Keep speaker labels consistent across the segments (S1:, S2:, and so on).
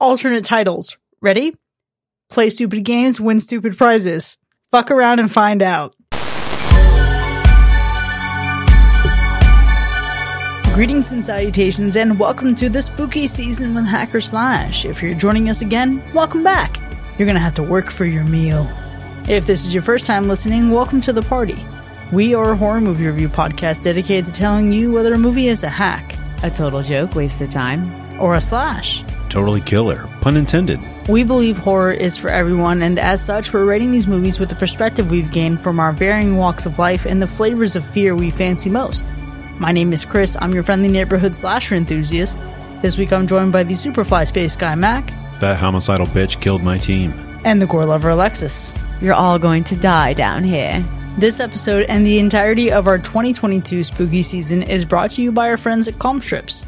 S1: alternate titles. Ready? Play stupid games, win stupid prizes. Fuck around and find out. Greetings and salutations, and welcome to the spooky season with Hack or Slash. If you're joining us again, welcome back. You're gonna have to work for your meal. If this is your first time listening, welcome to the party. We are a horror movie review podcast dedicated to telling you whether a movie is a hack,
S2: A total joke, waste of time.
S1: or a slash.
S3: Totally killer. Pun intended.
S1: We believe horror is for everyone, and as such, we're rating these movies with the perspective we've gained from our varying walks of life and the flavors of fear we fancy most. My name is Chris, I'm your friendly neighborhood slasher enthusiast. This week I'm joined by the Superfly Space Guy Mac
S3: That homicidal bitch killed my team.
S1: and the gore lover Alexis.
S2: You're all going to die down here.
S1: This episode and the entirety of our 2022 spooky season is brought to you by our friends at Calm Strips.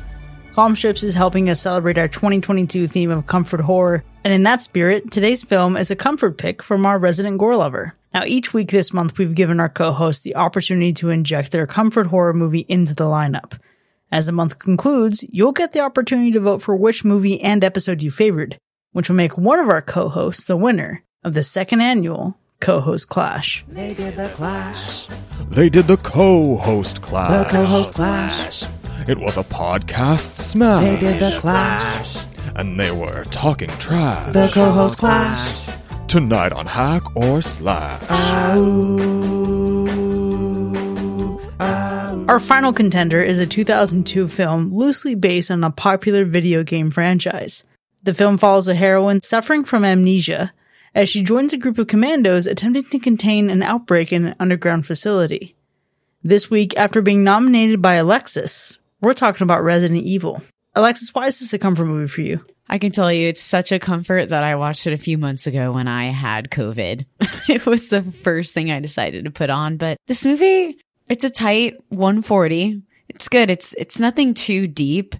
S1: Calm Strips is helping us celebrate our 2022 theme of comfort horror, and in that spirit, today's film is a comfort pick from our resident gore lover. Now, each week this month, we've given our co-hosts the opportunity to inject their comfort horror movie into the lineup. As the month concludes, you'll get the opportunity to vote for which movie and episode you favored, which will make one of our co-hosts the winner of the second annual co-host clash.
S4: They did the clash.
S5: They did the co-host clash.
S4: The co-host clash.
S5: It was a podcast smash.
S4: They did the clash.
S5: And they were talking trash.
S4: The co-host clash.
S5: Tonight on Hack or Slash.
S1: Our final contender is a 2002 film loosely based on a popular video game franchise. The film follows a heroine suffering from amnesia as she joins a group of commandos attempting to contain an outbreak in an underground facility. This week, after being nominated by Alexis, we're talking about Resident Evil. Alexis, why is this a comfort movie for you?
S2: I can tell you it's such a comfort that I watched it a few months ago when I had COVID. it was the first thing I decided to put on, but this movie, it's a tight 140. It's good. It's it's nothing too deep,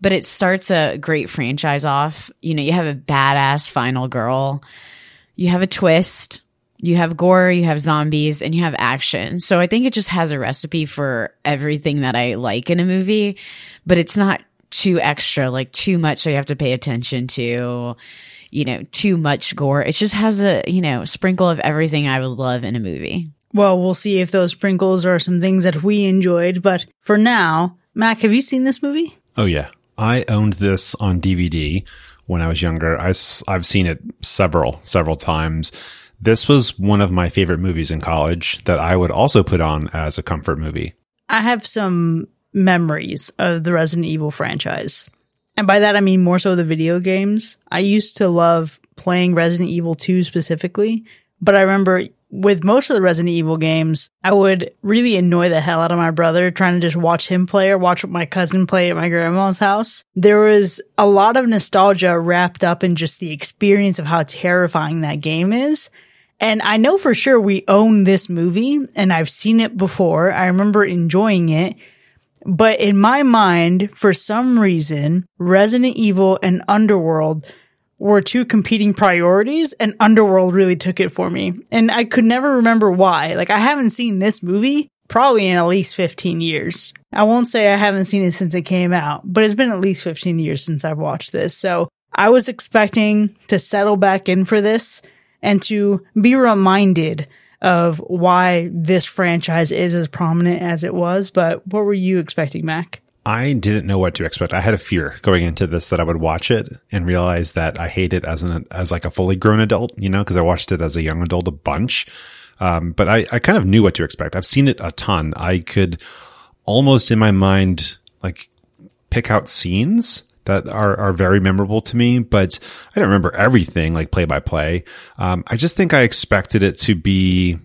S2: but it starts a great franchise off. You know, you have a badass final girl. You have a twist. You have gore, you have zombies, and you have action. So I think it just has a recipe for everything that I like in a movie, but it's not too extra, like too much so you have to pay attention to, you know, too much gore. It just has a, you know, sprinkle of everything I would love in a movie.
S1: Well, we'll see if those sprinkles are some things that we enjoyed, but for now, Mac, have you seen this movie?
S3: Oh, yeah. I owned this on DVD when I was younger. I, have seen it several, several times. This was one of my favorite movies in college that I would also put on as a comfort movie.
S1: I have some memories of the Resident Evil franchise. And by that, I mean more so the video games. I used to love playing Resident Evil 2 specifically, but I remember with most of the Resident Evil games, I would really annoy the hell out of my brother trying to just watch him play or watch my cousin play at my grandma's house. There was a lot of nostalgia wrapped up in just the experience of how terrifying that game is. And I know for sure we own this movie and I've seen it before. I remember enjoying it. But in my mind, for some reason, Resident Evil and Underworld were two competing priorities and Underworld really took it for me. And I could never remember why. Like I haven't seen this movie probably in at least 15 years. I won't say I haven't seen it since it came out, but it's been at least 15 years since I've watched this. So I was expecting to settle back in for this and to be reminded of why this franchise is as prominent as it was. But what were you expecting, Mac?
S3: I didn't know what to expect. I had a fear going into this that I would watch it and realize that I hate it as an as like a fully grown adult, you know, because I watched it as a young adult a bunch. Um, but I, I kind of knew what to expect. I've seen it a ton. I could almost in my mind like pick out scenes that are, are very memorable to me, but I don't remember everything like play by play. Um, I just think I expected it to be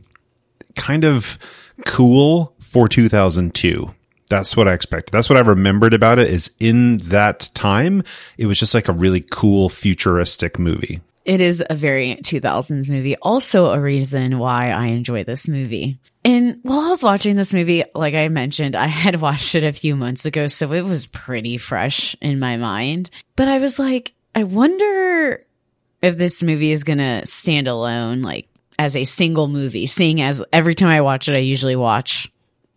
S3: kind of cool for 2002. That's what I expected. That's what I remembered about it is in that time, it was just like a really cool futuristic movie.
S2: It is a very 2000s movie. Also, a reason why I enjoy this movie. And while I was watching this movie, like I mentioned, I had watched it a few months ago, so it was pretty fresh in my mind. But I was like, I wonder if this movie is gonna stand alone, like as a single movie, seeing as every time I watch it, I usually watch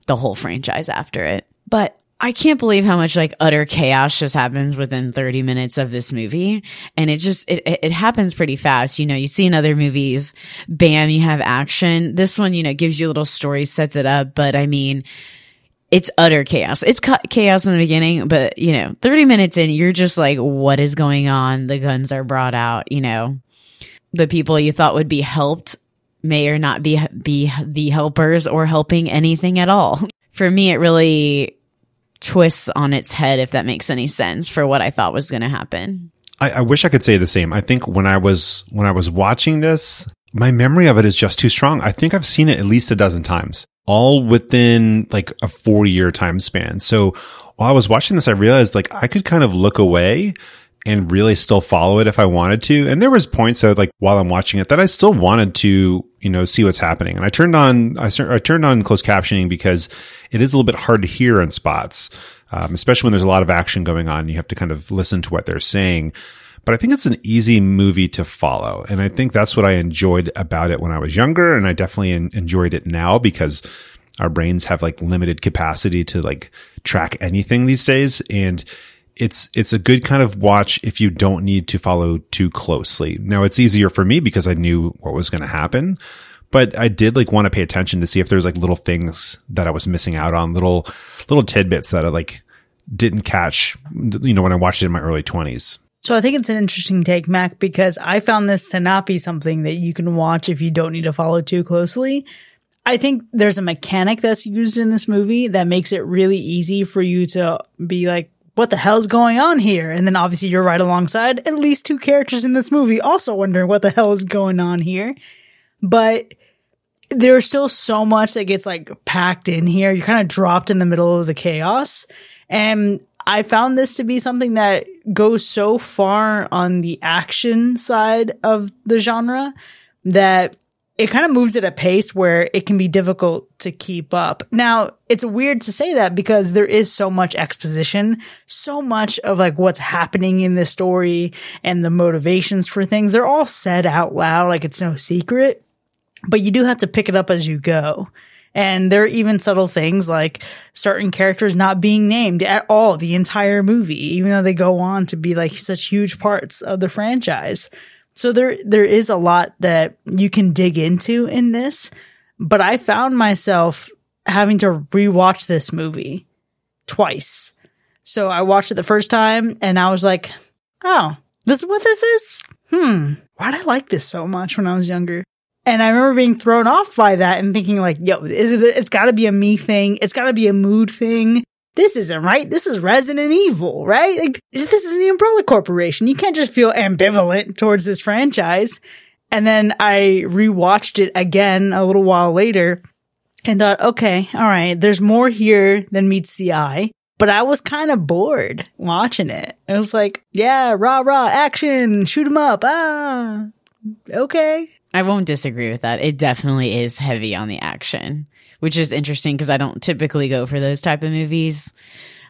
S2: the whole franchise after it. But I can't believe how much like utter chaos just happens within 30 minutes of this movie. And it just, it, it happens pretty fast. You know, you see in other movies, bam, you have action. This one, you know, gives you a little story, sets it up. But I mean, it's utter chaos. It's ca- chaos in the beginning, but you know, 30 minutes in, you're just like, what is going on? The guns are brought out, you know, the people you thought would be helped may or not be, be the helpers or helping anything at all. For me, it really twists on its head, if that makes any sense for what I thought was going to happen.
S3: I, I wish I could say the same. I think when I was when I was watching this, my memory of it is just too strong. I think I've seen it at least a dozen times, all within like a four year time span. So while I was watching this, I realized like I could kind of look away and really still follow it if I wanted to. And there was points that like while I'm watching it that I still wanted to, you know, see what's happening. And I turned on, I, I turned on closed captioning because it is a little bit hard to hear in spots, um, especially when there's a lot of action going on. You have to kind of listen to what they're saying. But I think it's an easy movie to follow. And I think that's what I enjoyed about it when I was younger. And I definitely en- enjoyed it now because our brains have like limited capacity to like track anything these days. And it's it's a good kind of watch if you don't need to follow too closely. Now it's easier for me because I knew what was going to happen, but I did like want to pay attention to see if there's like little things that I was missing out on, little little tidbits that I like didn't catch, you know, when I watched it in my early twenties.
S1: So I think it's an interesting take, Mac, because I found this to not be something that you can watch if you don't need to follow too closely. I think there's a mechanic that's used in this movie that makes it really easy for you to be like, what the hell's going on here? And then obviously you're right alongside at least two characters in this movie also wondering what the hell is going on here. But there's still so much that gets like packed in here. You're kind of dropped in the middle of the chaos. And I found this to be something that goes so far on the action side of the genre that it kind of moves at a pace where it can be difficult to keep up. Now, it's weird to say that because there is so much exposition, so much of like what's happening in the story and the motivations for things. They're all said out loud, like it's no secret, but you do have to pick it up as you go. And there are even subtle things like certain characters not being named at all the entire movie, even though they go on to be like such huge parts of the franchise. So there, there is a lot that you can dig into in this, but I found myself having to rewatch this movie twice. So I watched it the first time and I was like, oh, this is what this is? Hmm. Why did I like this so much when I was younger? And I remember being thrown off by that and thinking like, yo, is it, it's gotta be a me thing. It's gotta be a mood thing. This isn't right. This is Resident Evil, right? Like, this is the Umbrella Corporation. You can't just feel ambivalent towards this franchise. And then I rewatched it again a little while later and thought, okay, all right, there's more here than meets the eye. But I was kind of bored watching it. It was like, yeah, rah, rah, action, shoot 'em up. Ah, okay.
S2: I won't disagree with that. It definitely is heavy on the action, which is interesting because I don't typically go for those type of movies.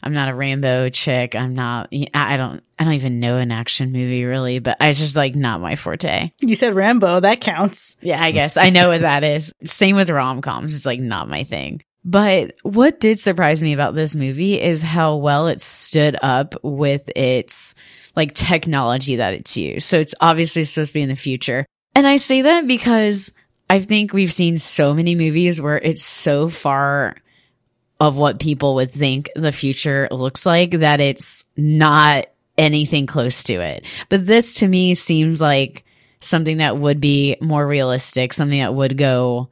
S2: I'm not a Rambo chick. I'm not. I don't. I don't even know an action movie really, but it's just like not my forte.
S1: You said Rambo. That counts.
S2: Yeah, I guess I know what that is. Same with rom coms. It's like not my thing. But what did surprise me about this movie is how well it stood up with its like technology that it's used. So it's obviously supposed to be in the future. And I say that because I think we've seen so many movies where it's so far of what people would think the future looks like that it's not anything close to it. But this to me seems like something that would be more realistic, something that would go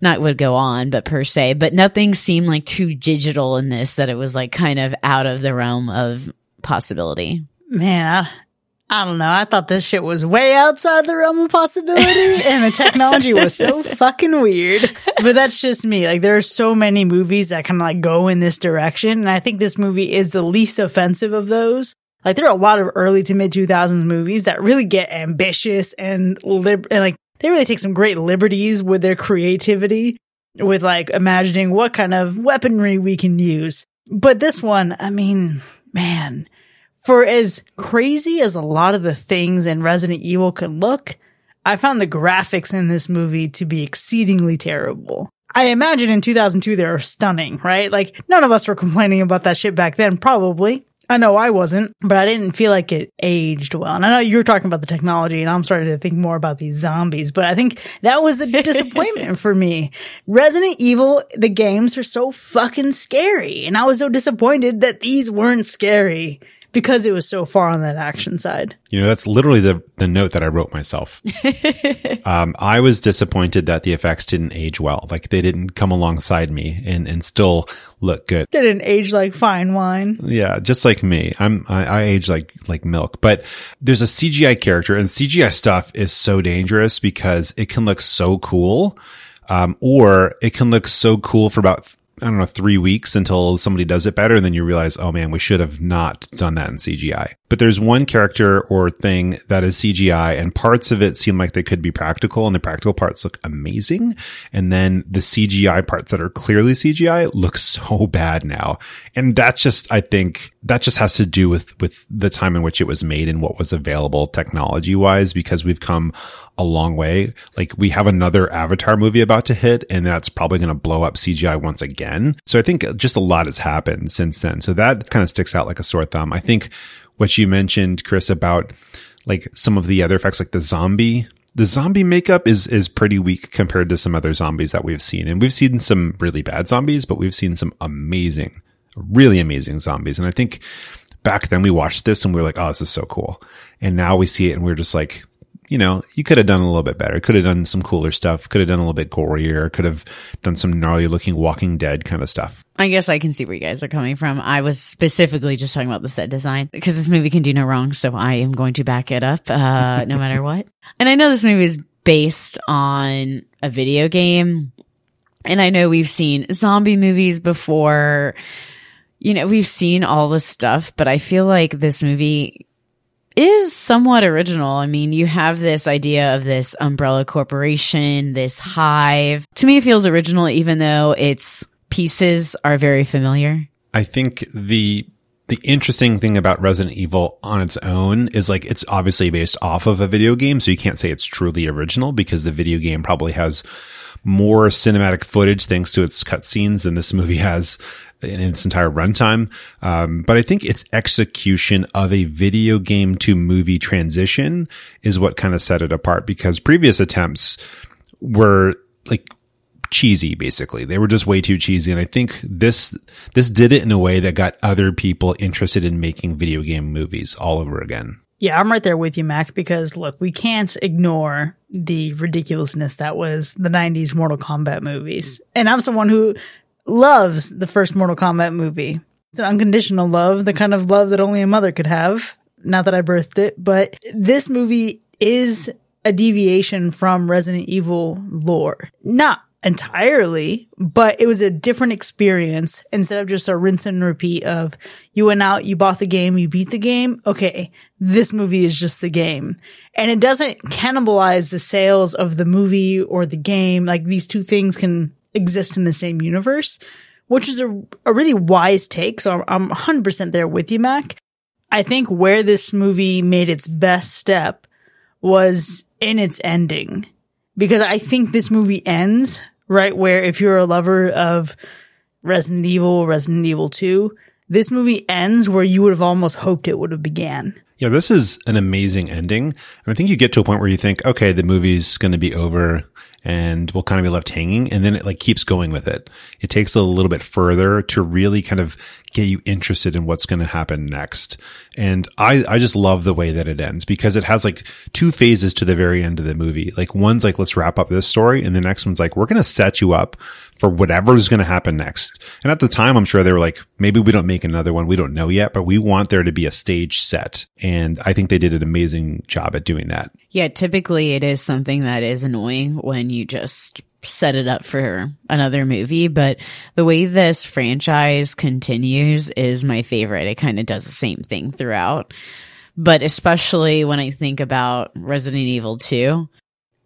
S2: not would go on, but per se, but nothing seemed like too digital in this that it was like kind of out of the realm of possibility.
S1: Man, I, don't know. I thought this shit was way outside the realm of possibility and the technology was so fucking weird. But that's just me. Like there are so many movies that kind of like go in this direction. And I think this movie is the least offensive of those. Like there are a lot of early to mid 2000s movies that really get ambitious and lib- and like they really take some great liberties with their creativity with like imagining what kind of weaponry we can use. But this one, I mean, man, for as crazy as a lot of the things in Resident Evil can look, I found the graphics in this movie to be exceedingly terrible. I imagine in 2002 they were stunning, right? Like none of us were complaining about that shit back then, probably. I know I wasn't, but I didn't feel like it aged well. And I know you were talking about the technology and I'm starting to think more about these zombies, but I think that was a disappointment for me. Resident Evil, the games are so fucking scary. And I was so disappointed that these weren't scary because it was so far on that action side.
S3: You know, that's literally the, the note that I wrote myself. um, I was disappointed that the effects didn't age well. Like they didn't come alongside me and, and still look good.
S1: They didn't age like fine wine.
S3: Yeah, just like me. I'm I, I age like like milk. But there's a CGI character, and CGI stuff is so dangerous because it can look so cool, um, or it can look so cool for about I don't know three weeks until somebody does it better, and then you realize, oh man, we should have not done that in CGI. But there's one character or thing that is CGI, and parts of it seem like they could be practical, and the practical parts look amazing, and then the CGI parts that are clearly CGI look so bad now, and that just I think that just has to do with with the time in which it was made and what was available technology wise, because we've come a long way. Like we have another Avatar movie about to hit, and that's probably going to blow up CGI once again. So I think just a lot has happened since then. So that kind of sticks out like a sore thumb. I think what you mentioned, Chris, about like some of the other effects, like the zombie. The zombie makeup is is pretty weak compared to some other zombies that we've seen, and we've seen some really bad zombies, but we've seen some amazing, really amazing zombies. And I think back then we watched this and we were like, "Oh, this is so cool," and now we see it and we're just like, you know, you could have done a little bit better. Could have done some cooler stuff. Could have done a little bit gorier. Could have done some gnarly looking Walking Dead kind of stuff.
S2: I guess I can see where you guys are coming from. I was specifically just talking about the set design because this movie can do no wrong, so I am going to back it up, uh, no matter what. And I know this movie is based on a video game, and I know we've seen zombie movies before. You know, we've seen all this stuff, but I feel like this movie is somewhat original. I mean, you have this idea of this umbrella corporation, this hive. To me, it feels original, even though its pieces are very familiar.
S3: I think the the interesting thing about Resident Evil on its own is like it's obviously based off of a video game, so you can't say it's truly original because the video game probably has more cinematic footage thanks to its cutscenes than this movie has in its entire runtime. Um, but I think its execution of a video game to movie transition is what kind of set it apart because previous attempts were like cheesy basically they were just way too cheesy and i think this this did it in a way that got other people interested in making video game movies all over again
S1: Yeah, I'm right there with you, Mac, because look, we can't ignore the ridiculousness that was the 90s Mortal Kombat movies. And I'm someone who loves the first Mortal Kombat movie. It's an unconditional love, the kind of love that only a mother could have. Not that I birthed it, but this movie is a deviation from Resident Evil lore. Not entirely, but it was a different experience instead of just a rinse and repeat of you went out, you bought the game, you beat the game. Okay. This movie is just the game and it doesn't cannibalize the sales of the movie or the game. Like these two things can exist in the same universe, which is a, a really wise take. So I'm, I'm 100% there with you, Mac. I think where this movie made its best step was in its ending because I think this movie ends right where if you're a lover of Resident Evil, Resident Evil 2, this movie ends where you would have almost hoped it would have began.
S3: Yeah, this is an amazing ending. And I think you get to a point where you think, okay, the movie's going to be over and we'll kind of be left hanging. And then it like keeps going with it. It takes a little bit further to really kind of get you interested in what's going to happen next. And I, I just love the way that it ends because it has like two phases to the very end of the movie. Like one's like, let's wrap up this story. And the next one's like, we're going to set you up for whatever's going to happen next. And at the time, I'm sure they were like, maybe we don't make another one. We don't know yet, but we want there to be a stage set. And I think they did an amazing job at doing that.
S2: Yeah, typically it is something that is annoying when you just set it up for another movie, but the way this franchise continues is my favorite. It kind of does the same thing throughout. But especially when I think about Resident Evil 2,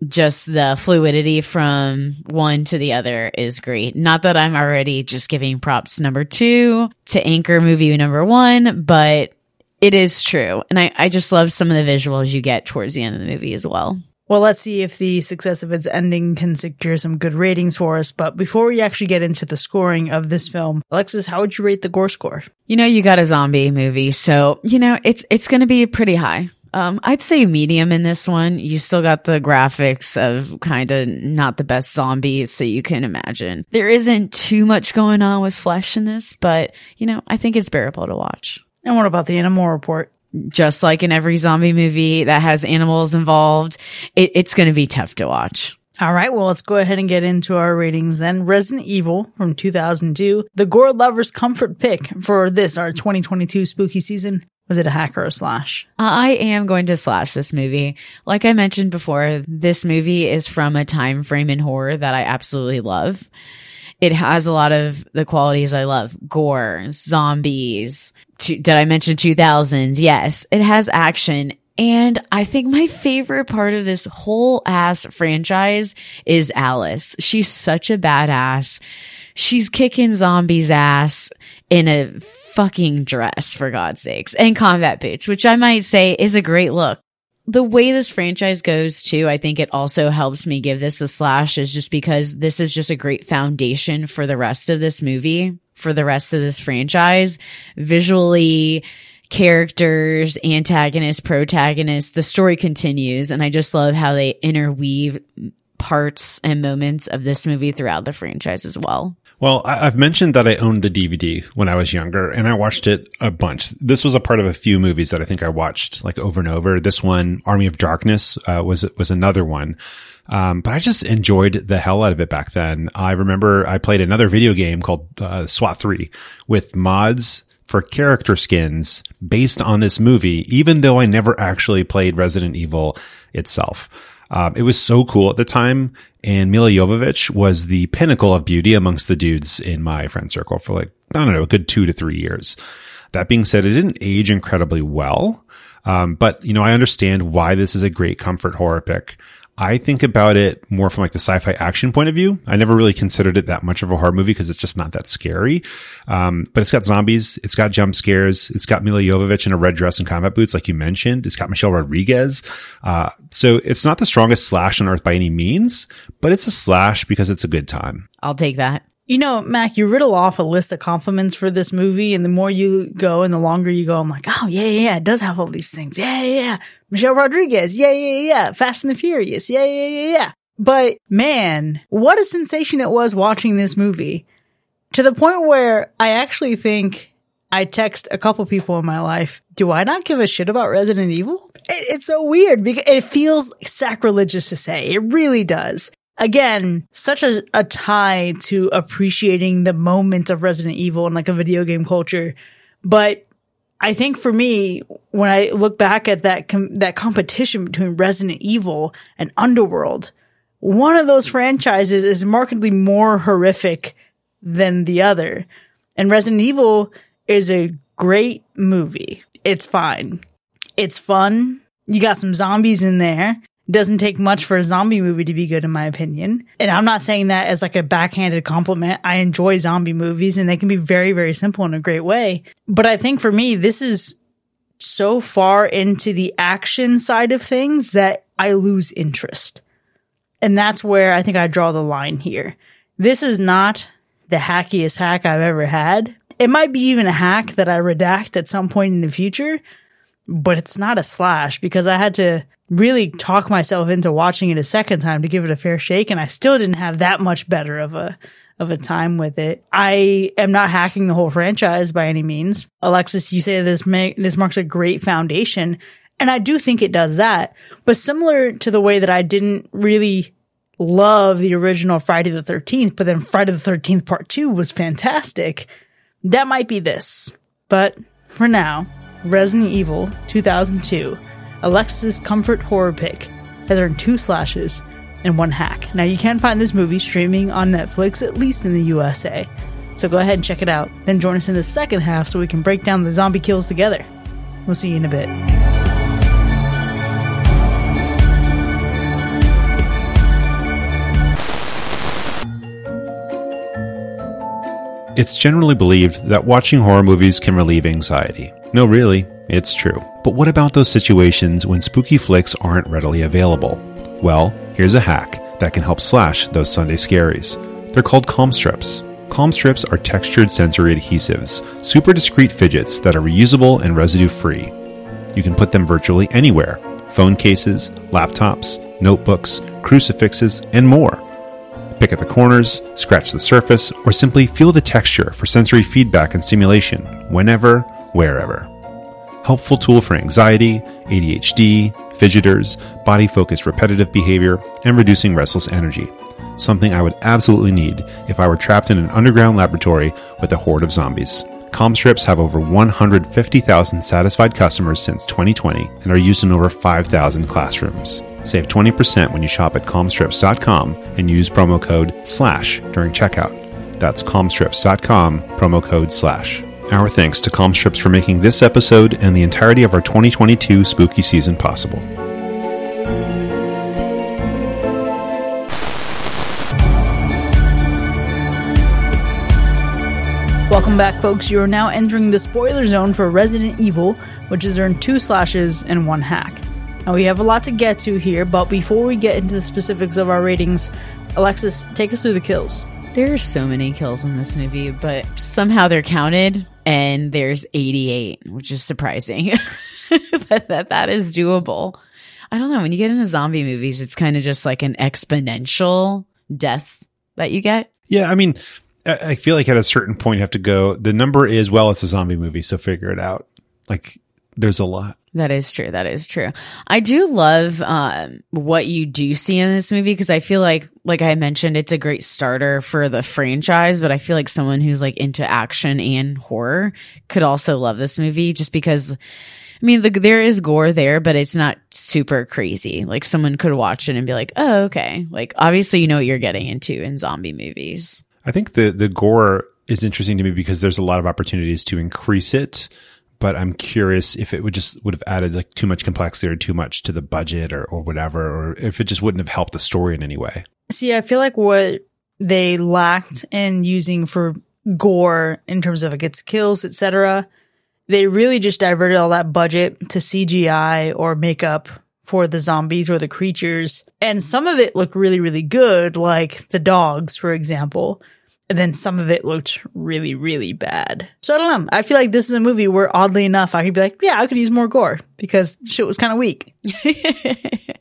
S2: just the fluidity from one to the other is great. Not that I'm already just giving props number two to anchor movie number one, but it is true. And I, I just love some of the visuals you get towards the end of the movie as well.
S1: Well, let's see if the success of its ending can secure some good ratings for us. But before we actually get into the scoring of this film, Alexis, how would you rate the gore score?
S2: You know, you got a zombie movie, so you know it's it's going to be pretty high. Um, I'd say medium in this one. You still got the graphics of kind of not the best zombies, so you can imagine there isn't too much going on with flesh in this, but you know, I think it's bearable to watch.
S1: And what about the animal report?
S2: Just like in every zombie movie that has animals involved, it, it's going to be tough to watch.
S1: All right, well, let's go ahead and get into our ratings then. Resident Evil from 2002, the gore lover's comfort pick for this, our 2022 spooky season. Was it a hack or a slash?
S2: I am going to slash this movie. Like I mentioned before, this movie is from a time frame in horror that I absolutely love. It has a lot of the qualities I love. Gore, zombies. Did I mention 2000s? Yes. It has action. And I think my favorite part of this whole ass franchise is Alice. She's such a badass. She's kicking zombies ass in a fucking dress, for God's sakes, and combat boots, which I might say is a great look. The way this franchise goes too, I think it also helps me give this a slash is just because this is just a great foundation for the rest of this movie, for the rest of this franchise. Visually, characters, antagonists, protagonists, the story continues. And I just love how they interweave parts and moments of this movie throughout the franchise as well.
S3: Well, I've mentioned that I owned the DVD when I was younger and I watched it a bunch. This was a part of a few movies that I think I watched like over and over. This one, Army of Darkness, uh, was, was another one. Um, but I just enjoyed the hell out of it back then. I remember I played another video game called, uh, SWAT 3 with mods for character skins based on this movie, even though I never actually played Resident Evil itself. Um, it was so cool at the time. And Milla Jovovich was the pinnacle of beauty amongst the dudes in my friend circle for like, I don't know, a good two to three years. That being said, it didn't age incredibly well. Um, but you know, I understand why this is a great comfort horror pick. I think about it more from like the sci-fi action point of view. I never really considered it that much of a horror movie because it's just not that scary. Um, but it's got zombies. It's got jump scares. It's got Milla Jovovich in a red dress and combat boots, like you mentioned. It's got Michelle Rodriguez. Uh, so it's not the strongest slash on earth by any means, but it's a slash because it's a good time.
S2: I'll take that.
S1: You know, Mac, you riddle off a list of compliments for this movie, and the more you go and the longer you go, I'm like, oh, yeah, yeah, yeah, it does have all these things. Yeah, yeah, yeah. Michelle Rodriguez. Yeah, yeah, yeah. Fast and the Furious. Yeah, yeah, yeah, yeah. But man, what a sensation it was watching this movie to the point where I actually think I text a couple people in my life, do I not give a shit about Resident Evil? It, it's so weird because it feels sacrilegious to say. It really does again, such a, a tie to appreciating the moment of Resident Evil and like a video game culture. But I think for me, when I look back at that, com- that competition between Resident Evil and Underworld, one of those franchises is markedly more horrific than the other. And Resident Evil is a great movie. It's fine. It's fun. You got some zombies in there doesn't take much for a zombie movie to be good in my opinion. And I'm not saying that as like a backhanded compliment. I enjoy zombie movies and they can be very, very simple in a great way. But I think for me, this is so far into the action side of things that I lose interest. And that's where I think I draw the line here. This is not the hackiest hack I've ever had. It might be even a hack that I redact at some point in the future, but it's not a slash because I had to really talk myself into watching it a second time to give it a fair shake and I still didn't have that much better of a of a time with it. I am not hacking the whole franchise by any means. Alexis, you say this ma- this marks a great foundation and I do think it does that. But similar to the way that I didn't really love the original Friday the 13th, but then Friday the 13th part 2 was fantastic. That might be this. But for now, Resident Evil 2002 Alexis's comfort horror pick has earned two slashes and one hack. Now you can find this movie streaming on Netflix, at least in the USA. So go ahead and check it out. Then join us in the second half so we can break down the zombie kills together. We'll see you in a bit.
S3: It's generally believed that watching horror movies can relieve anxiety. No, really, it's true. But what about those situations when spooky flicks aren't readily available? Well, here's a hack that can help slash those Sunday scaries. They're called calm strips. Calm strips are textured sensory adhesives, super discreet fidgets that are reusable and residue free. You can put them virtually anywhere phone cases, laptops, notebooks, crucifixes, and more. Pick at the corners, scratch the surface, or simply feel the texture for sensory feedback and stimulation whenever, wherever. Helpful tool for anxiety, ADHD, fidgeters, body focused repetitive behavior, and reducing restless energy. Something I would absolutely need if I were trapped in an underground laboratory with a horde of zombies. Calmstrips have over 150,000 satisfied customers since 2020 and are used in over 5,000 classrooms. Save 20% when you shop at calmstrips.com and use promo code SLASH during checkout. That's calmstrips.com, promo code SLASH. Our thanks to Calmstrips for making this episode and the entirety of our 2022 spooky season possible.
S1: Welcome back, folks. You are now entering the spoiler zone for Resident Evil, which has earned two slashes and one hack. Now, we have a lot to get to here, but before we get into the specifics of our ratings, Alexis, take us through the kills.
S2: There are so many kills in this movie, but somehow they're counted, and there's 88, which is surprising. that, that that is doable. I don't know. When you get into zombie movies, it's kind of just like an exponential death that you get.
S3: Yeah, I mean, I I feel like at a certain point you have to go, the number is, well, it's a zombie movie, so figure it out. Like, there's a lot.
S2: That is true. That is true. I do love um, what you do see in this movie because I feel like, like I mentioned, it's a great starter for the franchise. But I feel like someone who's like into action and horror could also love this movie just because. I mean, the, there is gore there, but it's not super crazy. Like someone could watch it and be like, "Oh, okay." Like obviously, you know what you're getting into in zombie movies.
S3: I think the the gore is interesting to me because there's a lot of opportunities to increase it, but I'm curious if it would just would have added like too much complexity or too much to the budget or or whatever, or if it just wouldn't have helped the story in any way.
S1: See, I feel like what they lacked in using for gore in terms of like its kills, etc. They really just diverted all that budget to CGI or makeup for the zombies or the creatures. And some of it looked really, really good, like the dogs, for example. Then some of it looked really, really bad. So I don't know. I feel like this is a movie where oddly enough, I could be like, yeah, I could use more gore because shit was kind of weak.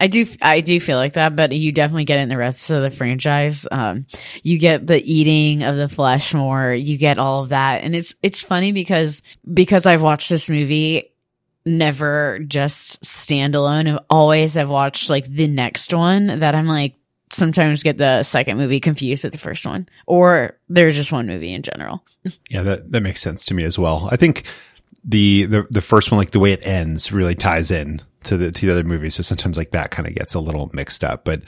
S2: I do, I do feel like that, but you definitely get it in the rest of the franchise. Um, you get the eating of the flesh more. You get all of that, and it's it's funny because because I've watched this movie never just standalone. I always have watched like the next one that I'm like sometimes get the second movie confused with the first one, or there's just one movie in general.
S3: Yeah, that that makes sense to me as well. I think the the the first one, like the way it ends, really ties in to the to the other movies. So sometimes like that kind of gets a little mixed up, but.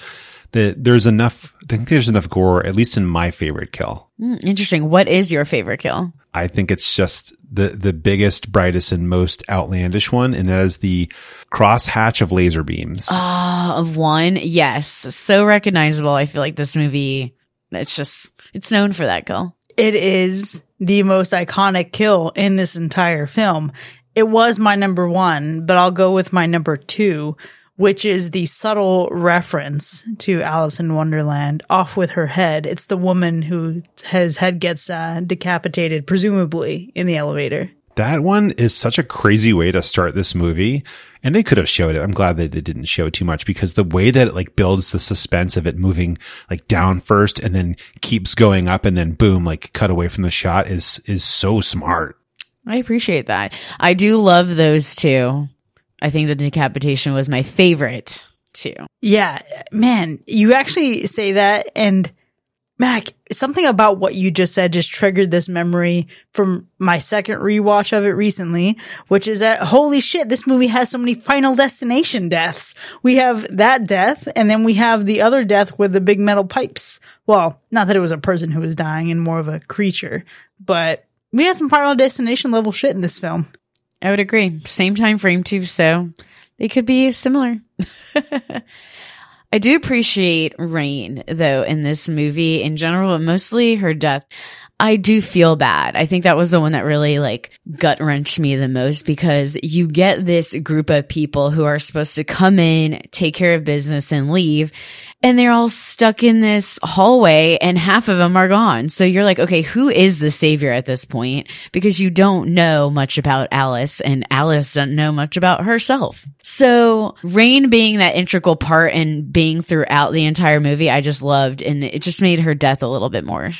S3: The, there's enough. I think there's enough gore, at least in my favorite kill.
S2: Mm, interesting. What is your favorite kill?
S3: I think it's just the the biggest, brightest, and most outlandish one, and that is the cross hatch of laser beams.
S2: Ah, of one, yes, so recognizable. I feel like this movie. It's just it's known for that kill.
S1: It is the most iconic kill in this entire film. It was my number one, but I'll go with my number two, which is the subtle reference to Alice in Wonderland off with her head. It's the woman who his head gets uh, decapitated, presumably in the elevator.
S3: That one is such a crazy way to start this movie. And they could have showed it. I'm glad that they didn't show too much because the way that it like builds the suspense of it moving like down first and then keeps going up and then boom, like cut away from the shot is, is so smart.
S2: I appreciate that. I do love those two. I think the decapitation was my favorite too.
S1: Yeah, man, you actually say that and Mac, something about what you just said just triggered this memory from my second rewatch of it recently, which is that holy shit, this movie has so many final destination deaths. We have that death and then we have the other death with the big metal pipes. Well, not that it was a person who was dying and more of a creature, but we had some final destination level shit in this film.
S2: I would agree. Same time frame too, so they could be similar. I do appreciate Rain though in this movie in general, but mostly her death. I do feel bad. I think that was the one that really like gut wrenched me the most because you get this group of people who are supposed to come in, take care of business and leave. And they're all stuck in this hallway and half of them are gone. So you're like, okay, who is the savior at this point? Because you don't know much about Alice and Alice doesn't know much about herself. So Rain being that integral part and being throughout the entire movie, I just loved and it just made her death a little bit more,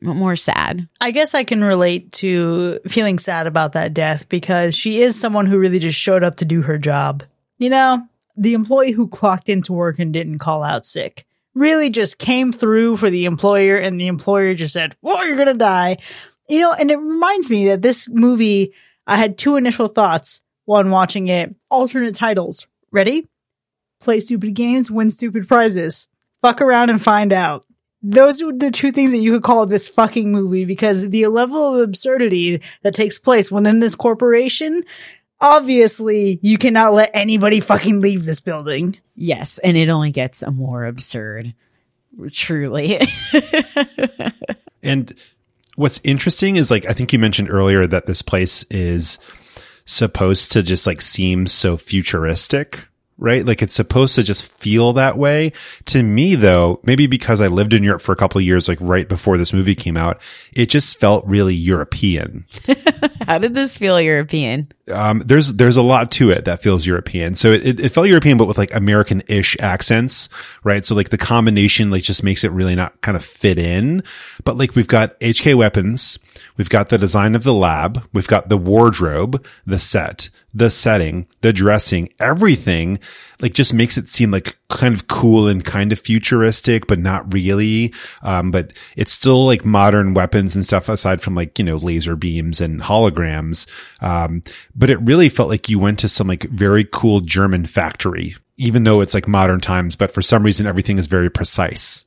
S2: more sad.
S1: I guess I can relate to feeling sad about that death because she is someone who really just showed up to do her job. You know, the employee who clocked into work and didn't call out sick really just came through for the employer and the employer just said, well, you're going to die. You know, and it reminds me that this movie, I had two initial thoughts when watching it. Alternate titles. Ready? Play stupid games, win stupid prizes. Fuck around and find out. Those are the two things that you could call this fucking movie because the level of absurdity that takes place within this corporation, obviously you cannot let anybody fucking leave this building.
S2: Yes. And it only gets more absurd. Truly.
S3: And what's interesting is like I think you mentioned earlier that this place is supposed to just like seem so futuristic, right? Like it's supposed to just feel that way. To me though, maybe because I lived in Europe for a couple of years like right before this movie came out, it just felt really European.
S2: How did this feel European?
S3: um, there's there's a lot to it that feels European. So it, it felt European, but with like American-ish accents, right? So like the combination like just makes it really not kind of fit in. But like we've got HK weapons, we've got the design of the lab, we've got the wardrobe, the set, the setting, the dressing, everything like just makes it seem like kind of cool and kind of futuristic, but not really. Um, but it's still like modern weapons and stuff aside from like, you know, laser beams and holograms. Um, but it really felt like you went to some like very cool German factory, even though it's like modern times, but for some reason everything is very precise.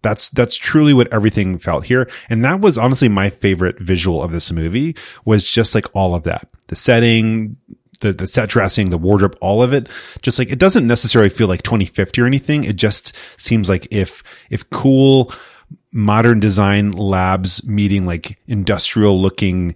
S3: That's, that's truly what everything felt here. And that was honestly my favorite visual of this movie was just like all of that. The setting, the, the set dressing, the wardrobe, all of it. Just like, it doesn't necessarily feel like 2050 or anything. It just seems like if, if cool modern design labs meeting like industrial looking,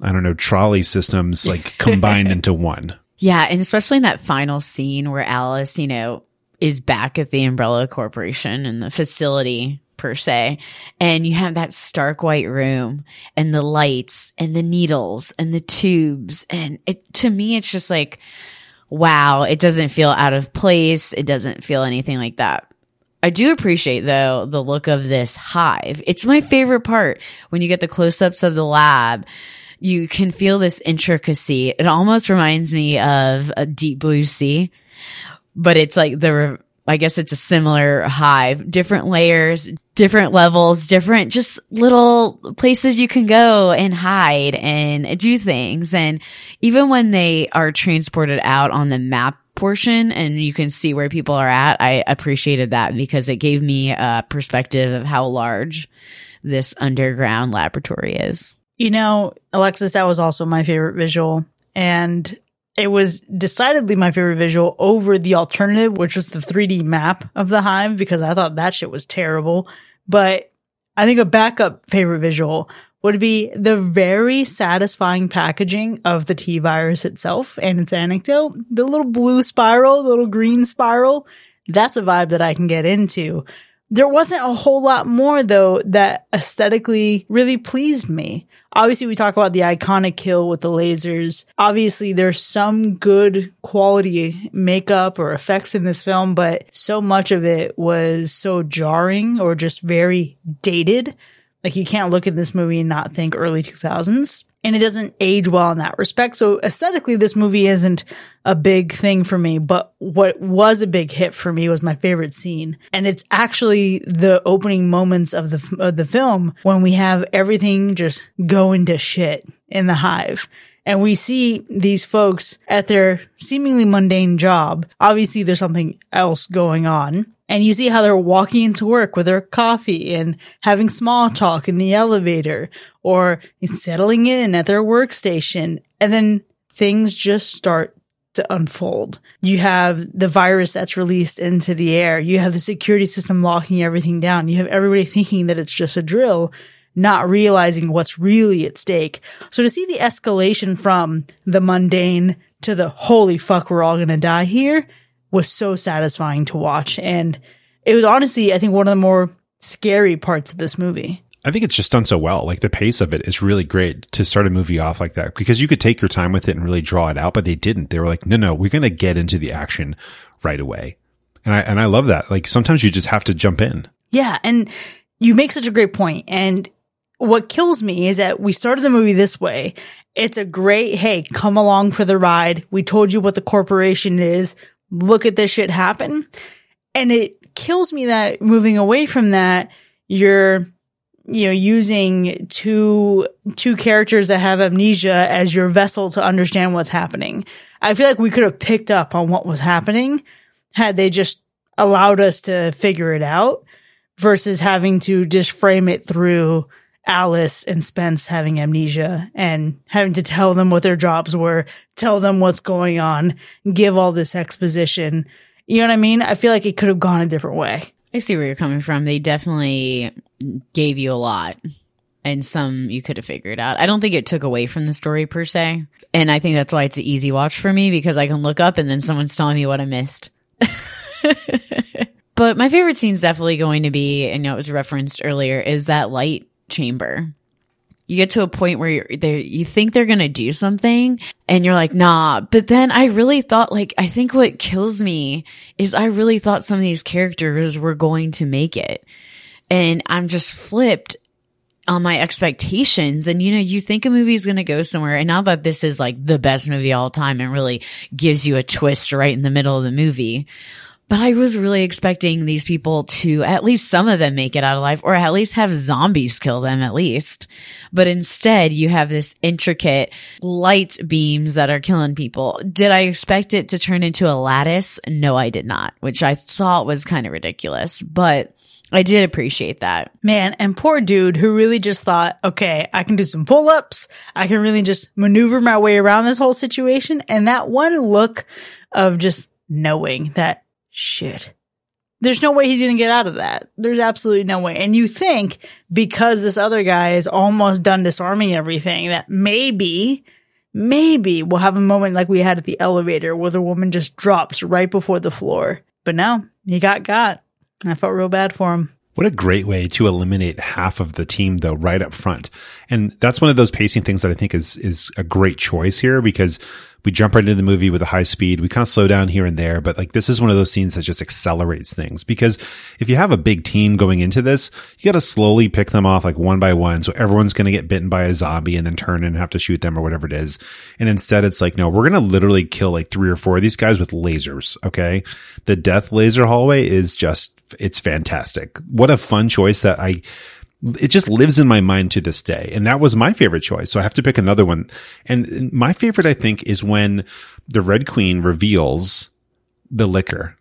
S3: I don't know, trolley systems like combined into one.
S2: Yeah, and especially in that final scene where Alice, you know, is back at the Umbrella Corporation and the facility per se, and you have that stark white room and the lights and the needles and the tubes, and it to me it's just like, wow, it doesn't feel out of place. It doesn't feel anything like that. I do appreciate though the look of this hive. It's my favorite part when you get the close-ups of the lab you can feel this intricacy. It almost reminds me of a deep blue sea, but it's like the, I guess it's a similar hive, different layers, different levels, different just little places you can go and hide and do things. And even when they are transported out on the map portion and you can see where people are at, I appreciated that because it gave me a perspective of how large this underground laboratory is.
S1: You know, Alexis, that was also my favorite visual. And it was decidedly my favorite visual over the alternative, which was the 3D map of the hive, because I thought that shit was terrible. But I think a backup favorite visual would be the very satisfying packaging of the T virus itself and its anecdote. The little blue spiral, the little green spiral. That's a vibe that I can get into. There wasn't a whole lot more though that aesthetically really pleased me. Obviously, we talk about the iconic kill with the lasers. Obviously, there's some good quality makeup or effects in this film, but so much of it was so jarring or just very dated. Like you can't look at this movie and not think early 2000s. And it doesn't age well in that respect. So aesthetically, this movie isn't a big thing for me, but what was a big hit for me was my favorite scene. And it's actually the opening moments of the, of the film when we have everything just going to shit in the hive. And we see these folks at their seemingly mundane job. Obviously, there's something else going on. And you see how they're walking into work with their coffee and having small talk in the elevator or settling in at their workstation. And then things just start to unfold. You have the virus that's released into the air. You have the security system locking everything down. You have everybody thinking that it's just a drill. not realizing what's really at stake. So to see the escalation from the mundane to the holy fuck, we're all gonna die here was so satisfying to watch. And it was honestly, I think, one of the more scary parts of this movie.
S3: I think it's just done so well. Like the pace of it is really great to start a movie off like that because you could take your time with it and really draw it out, but they didn't. They were like, no, no, we're going to get into the action right away. And I, and I love that. Like sometimes you just have to jump in.
S1: Yeah, and you make such a great point. And what kills me is that we started the movie this way. It's a great, hey, come along for the ride. We told you what the corporation is. Look at this shit happen. And it kills me that moving away from that, you're, you know, using two, two characters that have amnesia as your vessel to understand what's happening. I feel like we could have picked up on what was happening had they just allowed us to figure it out versus having to just frame it through Alice and Spence having amnesia and having to tell them what their jobs were, tell them what's going on, give all this exposition. You know what I mean? I feel like it could have gone a different way.
S2: I see where you're coming from. They definitely gave you a lot and some you could have figured out. I don't think it took away from the story per se. And I think that's why it's an easy watch for me because I can look up and then someone's telling me what I missed. but my favorite scene is definitely going to be, and you know, it was referenced earlier, is that light chamber. You get to a point where there, you think they're going to do something and you're like, nah. But then I really thought, like, I think what kills me is I really thought some of these characters were going to make it. And I'm just flipped on my expectations. And you know, you think a movie is going to go somewhere. And now that this is like the best movie all time and really gives you a twist right in the middle of the movie. But I was really expecting these people to at least some of them make it out alive or at least have zombies kill them at least. But instead you have this intricate light beams that are killing people. Did I expect it to turn into a lattice? No, I did not, which I thought was kind of ridiculous, but I did appreciate that.
S1: Man, and poor dude who really just thought, okay, I can do some pull ups. I can really just maneuver my way around this whole situation. And that one look of just knowing that shit. There's no way he's going to get out of that. There's absolutely no way. And you think because this other guy is almost done disarming everything that maybe, maybe we'll have a moment like we had at the elevator where the woman just drops right before the floor. But no, he got got. I felt real bad for him.
S3: What a great way to eliminate half of the team though right up front. And that's one of those pacing things that I think is is a great choice here because we jump right into the movie with a high speed. We kind of slow down here and there, but like this is one of those scenes that just accelerates things because if you have a big team going into this, you got to slowly pick them off like one by one. So everyone's going to get bitten by a zombie and then turn and have to shoot them or whatever it is. And instead it's like, no, we're going to literally kill like three or four of these guys with lasers. Okay. The death laser hallway is just, it's fantastic. What a fun choice that I, it just lives in my mind to this day. And that was my favorite choice. So I have to pick another one. And my favorite, I think, is when the Red Queen reveals the Licker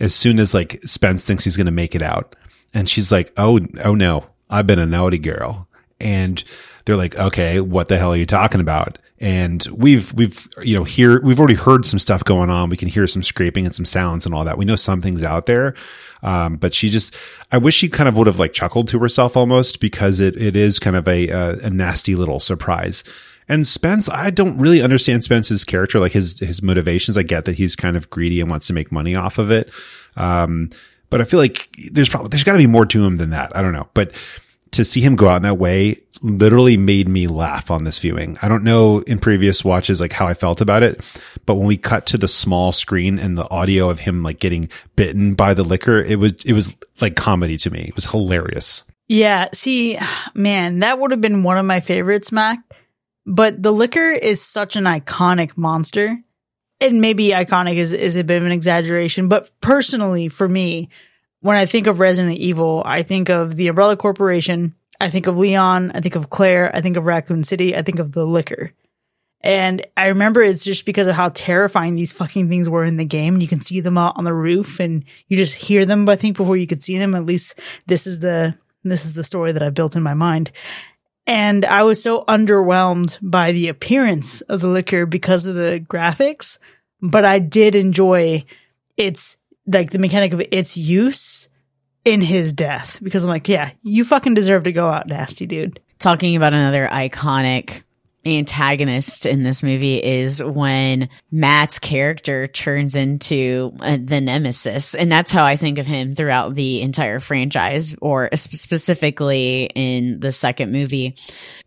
S3: as soon as like Spence thinks he's going to make it out. And she's like, Oh, oh no, I've been a naughty girl. And they're like, okay, what the hell are you talking about? And we've, we've, you know, here, we've already heard some stuff going on. We can hear some scraping and some sounds and all that. We know something's out there. Um, but she just, I wish she kind of would have like chuckled to herself almost because it, it is kind of a, a, a nasty little surprise. And Spence, I don't really understand Spence's character, like his, his motivations. I get that he's kind of greedy and wants to make money off of it. Um, but I feel like there's probably, there's gotta be more to him than that. I don't know. But to see him go out in that way literally made me laugh on this viewing. I don't know in previous watches like how I felt about it, but when we cut to the small screen and the audio of him like getting bitten by the Licker, it was it was like comedy to me. It was hilarious.
S1: Yeah, see, man, that would have been one of my favorites, Mac. But the Licker is such an iconic monster. And maybe iconic is, is a bit of an exaggeration, but personally for me, when I think of Resident Evil, I think of the Umbrella Corporation, I think of Leon, I think of Claire, I think of Raccoon City, I think of the Licker. And I remember it's just because of how terrifying these fucking things were in the game. You can see them out on the roof and you just hear them, I think, before you could see them. At least this is the, this is the story that I built in my mind. And I was so underwhelmed by the appearance of the Licker because of the graphics, but I did enjoy its, like the mechanic of its use in his death because I'm like, yeah, you fucking deserve to go out nasty, dude.
S2: talking about another iconic antagonist in this movie is when Matt's character turns into uh, the nemesis. And that's how I think of him throughout the entire franchise or sp- specifically in the second movie.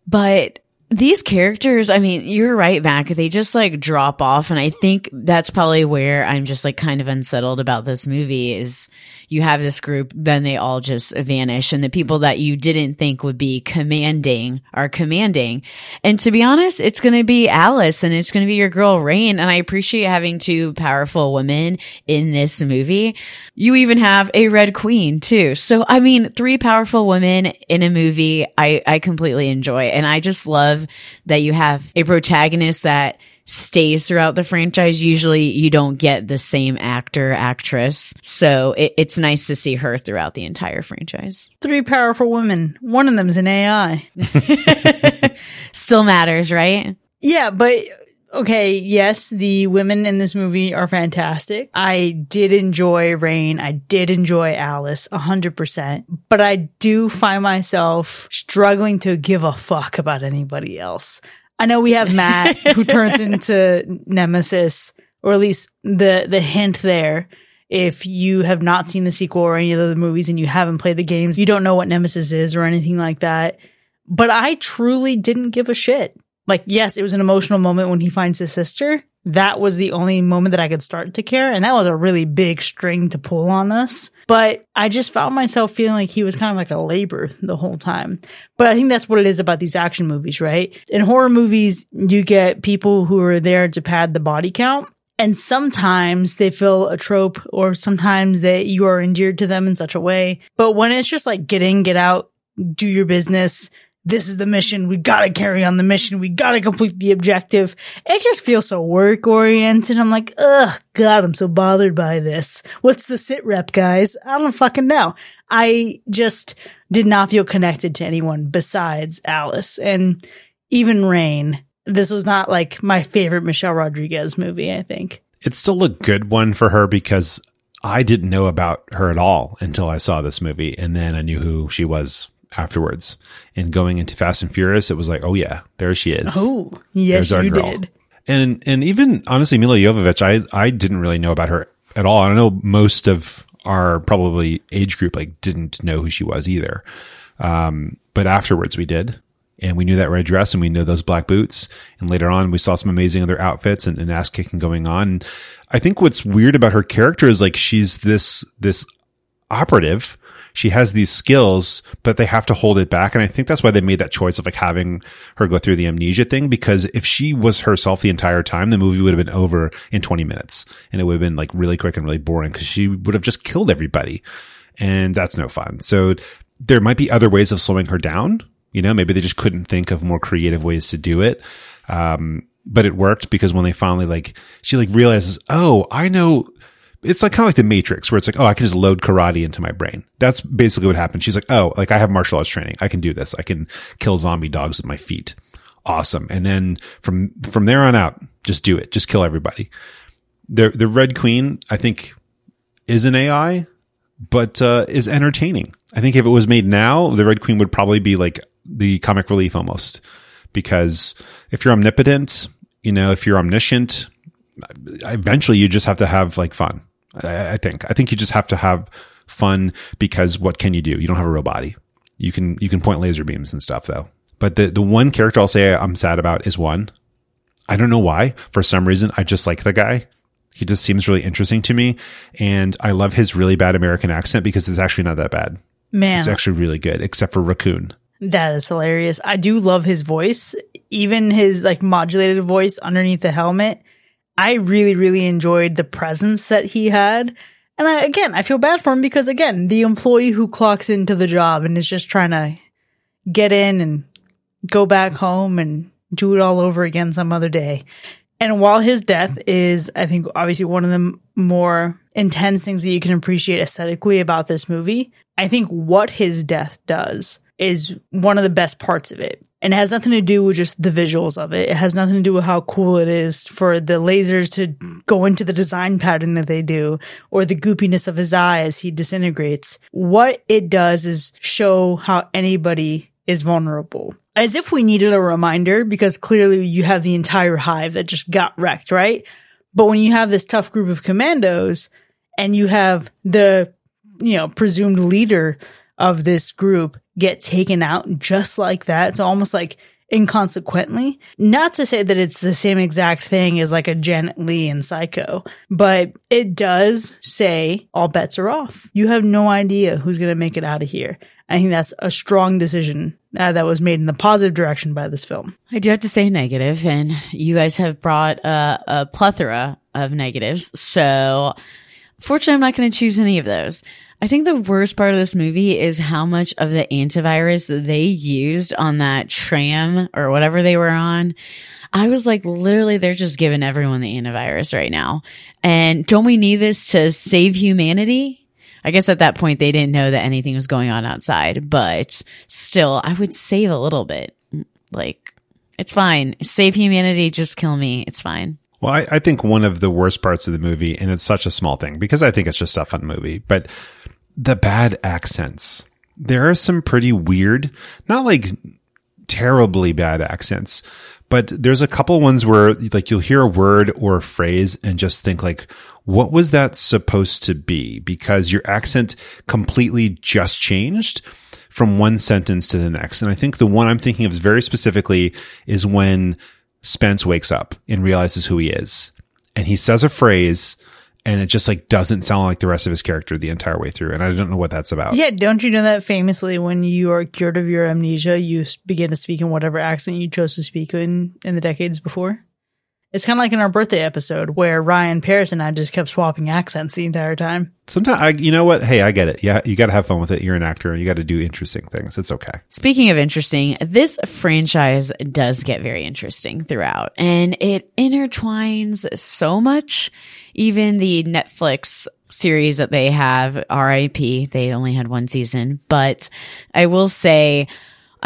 S2: But these characters, I mean, you're right, Mac. They just like drop off. And I think that's probably where I'm just like kind of unsettled about this movie is you have this group, then they all just vanish. And the people that you didn't think would be commanding are commanding. And to be honest, it's going to be Alice and it's going to be your girl Rain. And I appreciate having two powerful women in this movie. You even have a red queen too. So, I mean, three powerful women in a movie, I, I completely enjoy. And I just love that you have a protagonist that stays throughout the franchise. Usually you don't get the same actor, actress. So it, it's nice to see her throughout the entire franchise.
S1: Three powerful women. One of them's an AI.
S2: Still matters, right?
S1: Yeah, but okay, yes, the women in this movie are fantastic. I did enjoy Rain. I did enjoy Alice a hundred percent, but I do find myself struggling to give a fuck about anybody else. I know we have Matt who turns into Nemesis, or at least the, the hint there. If you have not seen the sequel or any of the other movies and you haven't played the games, you don't know what Nemesis is or anything like that. But I truly didn't give a shit like yes, it was an emotional moment when he finds his sister. That was the only moment that I could start to care, and that was a really big string to pull on us. But I just found myself feeling like he was kind of like a labor the whole time. But I think that's what it is about these action movies, right? In horror movies, you get people who are there to pad the body count. And sometimes they fill a trope or sometimes that you are endeared to them in such a way. But when it's just like get in, get out, do your business, this is the mission. We gotta carry on the mission. We gotta complete the objective. It just feels so work oriented. I'm like, ugh, God, I'm so bothered by this. What's the sit rep, guys? I don't fucking know. I just did not feel connected to anyone besides Alice and even Rain. This was not like my favorite Michelle Rodriguez movie, I think.
S3: It's still a good one for her because I didn't know about her at all until I saw this movie. And then I knew who she was afterwards. And going into Fast and Furious, it was like, oh yeah, there she is.
S1: Oh, yes,
S3: There's our
S1: you
S3: girl.
S1: did.
S3: And and even honestly, Milla Jovovich, I I didn't really know about her at all. I know most of our probably age group like didn't know who she was either. Um, but afterwards we did. And we knew that red dress and we knew those black boots. And later on, we saw some amazing other outfits and, and ass kicking going on. And I think what's weird about her character is like she's this, this operative. She has these skills, but they have to hold it back. And I think that's why they made that choice of like having her go through the amnesia thing. Because if she was herself the entire time, the movie would have been over in 20 minutes and it would have been like really quick and really boring because she would have just killed everybody. And that's no fun. So there might be other ways of slowing her down. You know, maybe they just couldn't think of more creative ways to do it. Um, but it worked because when they finally like, she like realizes, oh, I know it's like kind of like the Matrix where it's like, oh, I can just load karate into my brain. That's basically what happened. She's like, oh, like I have martial arts training. I can do this. I can kill zombie dogs with my feet. Awesome. And then from, from there on out, just do it. Just kill everybody. The, the Red Queen, I think is an AI, but, uh, is entertaining. I think if it was made now, the Red Queen would probably be like the comic relief almost because if you're omnipotent, you know, if you're omniscient, eventually you just have to have like fun. I, I think. I think you just have to have fun because what can you do? You don't have a real body. You can you can point laser beams and stuff though. But the the one character I'll say I'm sad about is one. I don't know why. For some reason, I just like the guy. He just seems really interesting to me, and I love his really bad American accent because it's actually not that bad.
S1: Man,
S3: It's actually really good, except for Raccoon.
S1: That is hilarious. I do love his voice, even his like modulated voice underneath the helmet. I really, really enjoyed the presence that he had. And I, again, I feel bad for him because again, the employee who clocks into the job and is just trying to get in and go back home and do it all over again some other day. And while his death is, I think, obviously one of the more intense things that you can appreciate aesthetically about this movie, I think what his death does is one of the best parts of it. And it has nothing to do with just the visuals of it. It has nothing to do with how cool it is for the lasers to go into the design pattern that they do or the goopiness of his eye as he disintegrates. What it does is show how anybody is vulnerable. As if we needed a reminder because clearly you have the entire hive that just got wrecked, right? But when you have this tough group of commandos and you have the, you know, presumed leader of this group get taken out just like that, it's almost like inconsequently. Not to say that it's the same exact thing as like a Janet Leigh in Psycho, but it does say all bets are off. You have no idea who's going to make it out of here. I think that's a strong decision uh, that was made in the positive direction by this film.
S2: I do have to say negative, and you guys have brought a, a plethora of negatives. So, fortunately, I'm not going to choose any of those. I think the worst part of this movie is how much of the antivirus they used on that tram or whatever they were on. I was like, literally, they're just giving everyone the antivirus right now. And don't we need this to save humanity? I guess at that point they didn't know that anything was going on outside, but still, I would save a little bit. Like, it's fine. Save humanity, just kill me. It's fine.
S3: Well, I, I think one of the worst parts of the movie, and it's such a small thing because I think it's just a fun movie, but the bad accents. There are some pretty weird, not like terribly bad accents, but there's a couple ones where like you'll hear a word or a phrase and just think like, what was that supposed to be? Because your accent completely just changed from one sentence to the next. And I think the one I'm thinking of very specifically is when Spence wakes up and realizes who he is. And he says a phrase and it just like doesn't sound like the rest of his character the entire way through. And I don't know what that's about.
S1: Yeah, don't you know that famously when you are cured of your amnesia, you begin to speak in whatever accent you chose to speak in in the decades before? It's kind of like in our birthday episode where Ryan Paris and I just kept swapping accents the entire time.
S3: Sometimes I, you know what? Hey, I get it. Yeah. You got to have fun with it. You're an actor. And you got to do interesting things. It's okay.
S2: Speaking of interesting, this franchise does get very interesting throughout and it intertwines so much. Even the Netflix series that they have, RIP, they only had one season, but I will say,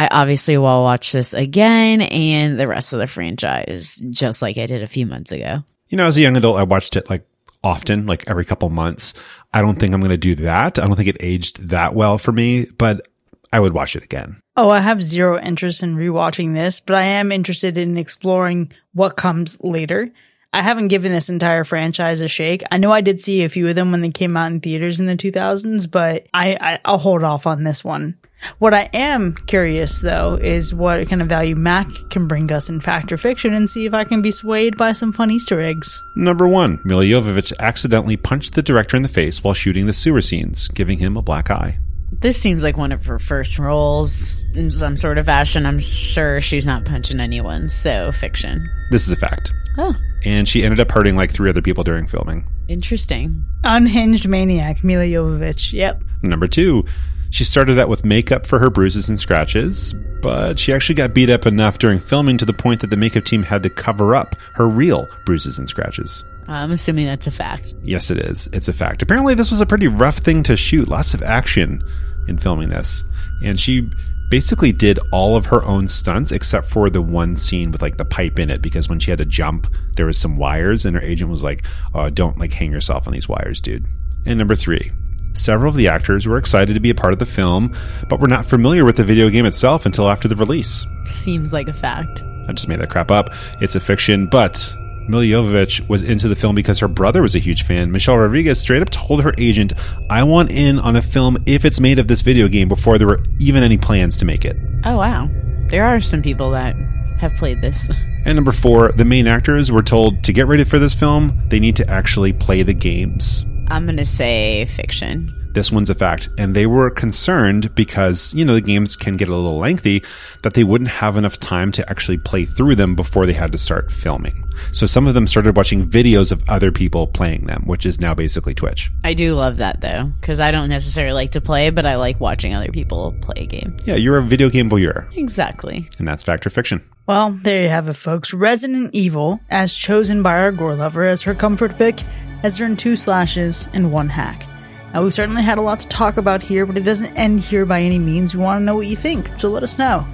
S2: I obviously will watch this again and the rest of the franchise, just like I did a few months ago.
S3: You know, as a young adult, I watched it like often, like every couple months. I don't think I'm going to do that. I don't think it aged that well for me, but I would watch it again.
S1: Oh, I have zero interest in rewatching this, but I am interested in exploring what comes later. I haven't given this entire franchise a shake. I know I did see a few of them when they came out in theaters in the 2000s, but I, I I'll hold off on this one. What I am curious though is what kind of value Mac can bring us in fact or fiction and see if I can be swayed by some fun Easter eggs.
S3: Number one, Milla Jovovich accidentally punched the director in the face while shooting the sewer scenes, giving him a black eye.
S2: This seems like one of her first roles in some sort of fashion. I'm sure she's not punching anyone, so fiction.
S3: This is a fact.
S2: Oh,
S3: And she ended up hurting like three other people during filming.
S2: interesting.
S1: Unhinged maniac, Milla Jovovich. Yep.
S3: Number two, she started out with makeup for her bruises and scratches, but she actually got beat up enough during filming to the point that the makeup team had to cover up her real bruises and scratches.
S2: I'm assuming that's a fact.
S3: Yes, it is. It's a fact. Apparently, this was a pretty rough thing to shoot. Lots of action in filming this. And she basically did all of her own stunts except for the one scene with like the pipe in it because when she had to jump, there was some wires and her agent was like, oh, don't like hang yourself on these wires, dude. And number three, several of the actors were excited to be a part of the film, but were not familiar with the video game itself until after the release.
S2: Seems like a fact.
S3: I just made that crap up. It's a fiction, but Milla was into the film because her brother was a huge fan. Michelle Rodriguez straight up told her agent, I want in on a film if it's made of this video game before there were even any plans to make it.
S2: Oh, wow. There are some people that have played this.
S3: And number four, the main actors were told to get ready for this film, they need to actually play the games.
S2: I'm going to say fiction.
S3: This one's a fact. And they were concerned because, you know, the games can get a little lengthy that they wouldn't have enough time to actually play through them before they had to start filming. So some of them started watching videos of other people playing them, which is now basically Twitch.
S2: I do love that though, because I don't necessarily like to play, but I like watching other people play a game.
S3: Yeah, you're a video game voyeur,
S2: Exactly.
S3: and that's fact or fiction.
S1: Well, there you have it, folks. Resident Evil, as chosen by our gore lover as her comfort pick, has earned two slashes and one hack. Now, we've certainly had a lot to talk about here, but it doesn't end here by any means. We want to know what you think, so let us know.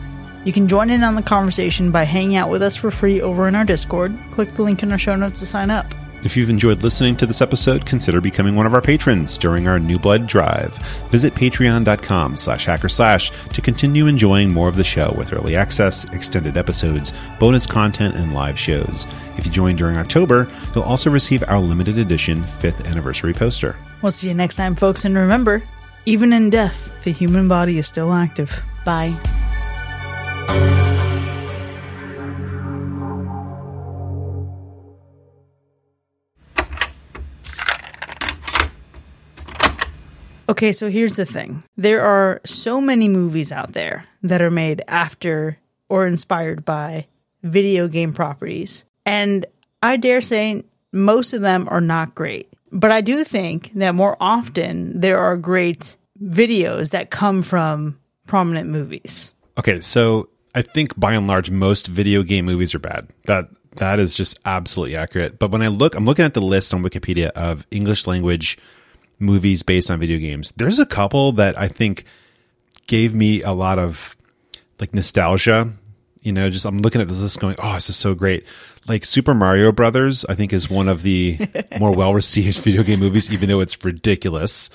S1: You can join in on the conversation by hanging out with us for free over in our Discord. Click the link in our show notes to sign up.
S3: If you've enjoyed listening to this episode, consider becoming one of our patrons during our New Blood Drive. Visit patreon.com slash hack or slash to continue enjoying more of the show with early access, extended episodes, bonus content, and live shows. If you join during October, you'll also receive our limited edition 5th anniversary poster.
S1: We'll see you next time, folks, and remember, even in death, the human body is still active.
S2: Bye.
S1: Okay, so here's the thing. There are so many movies out there that are made after or inspired by video game properties. And I dare say most of them are not great. But I do think that more often there are great videos that come from prominent movies.
S3: Okay, so I think by and large most video game movies are bad. That that is just absolutely accurate. But when I look, I'm looking at the list on Wikipedia of English language movies based on video games. There's a couple that I think gave me a lot of like nostalgia. You know, just I'm looking at this list going, "Oh, this is so great." Like Super Mario Brothers, I think is one of the more well received video game movies, even though it's ridiculous.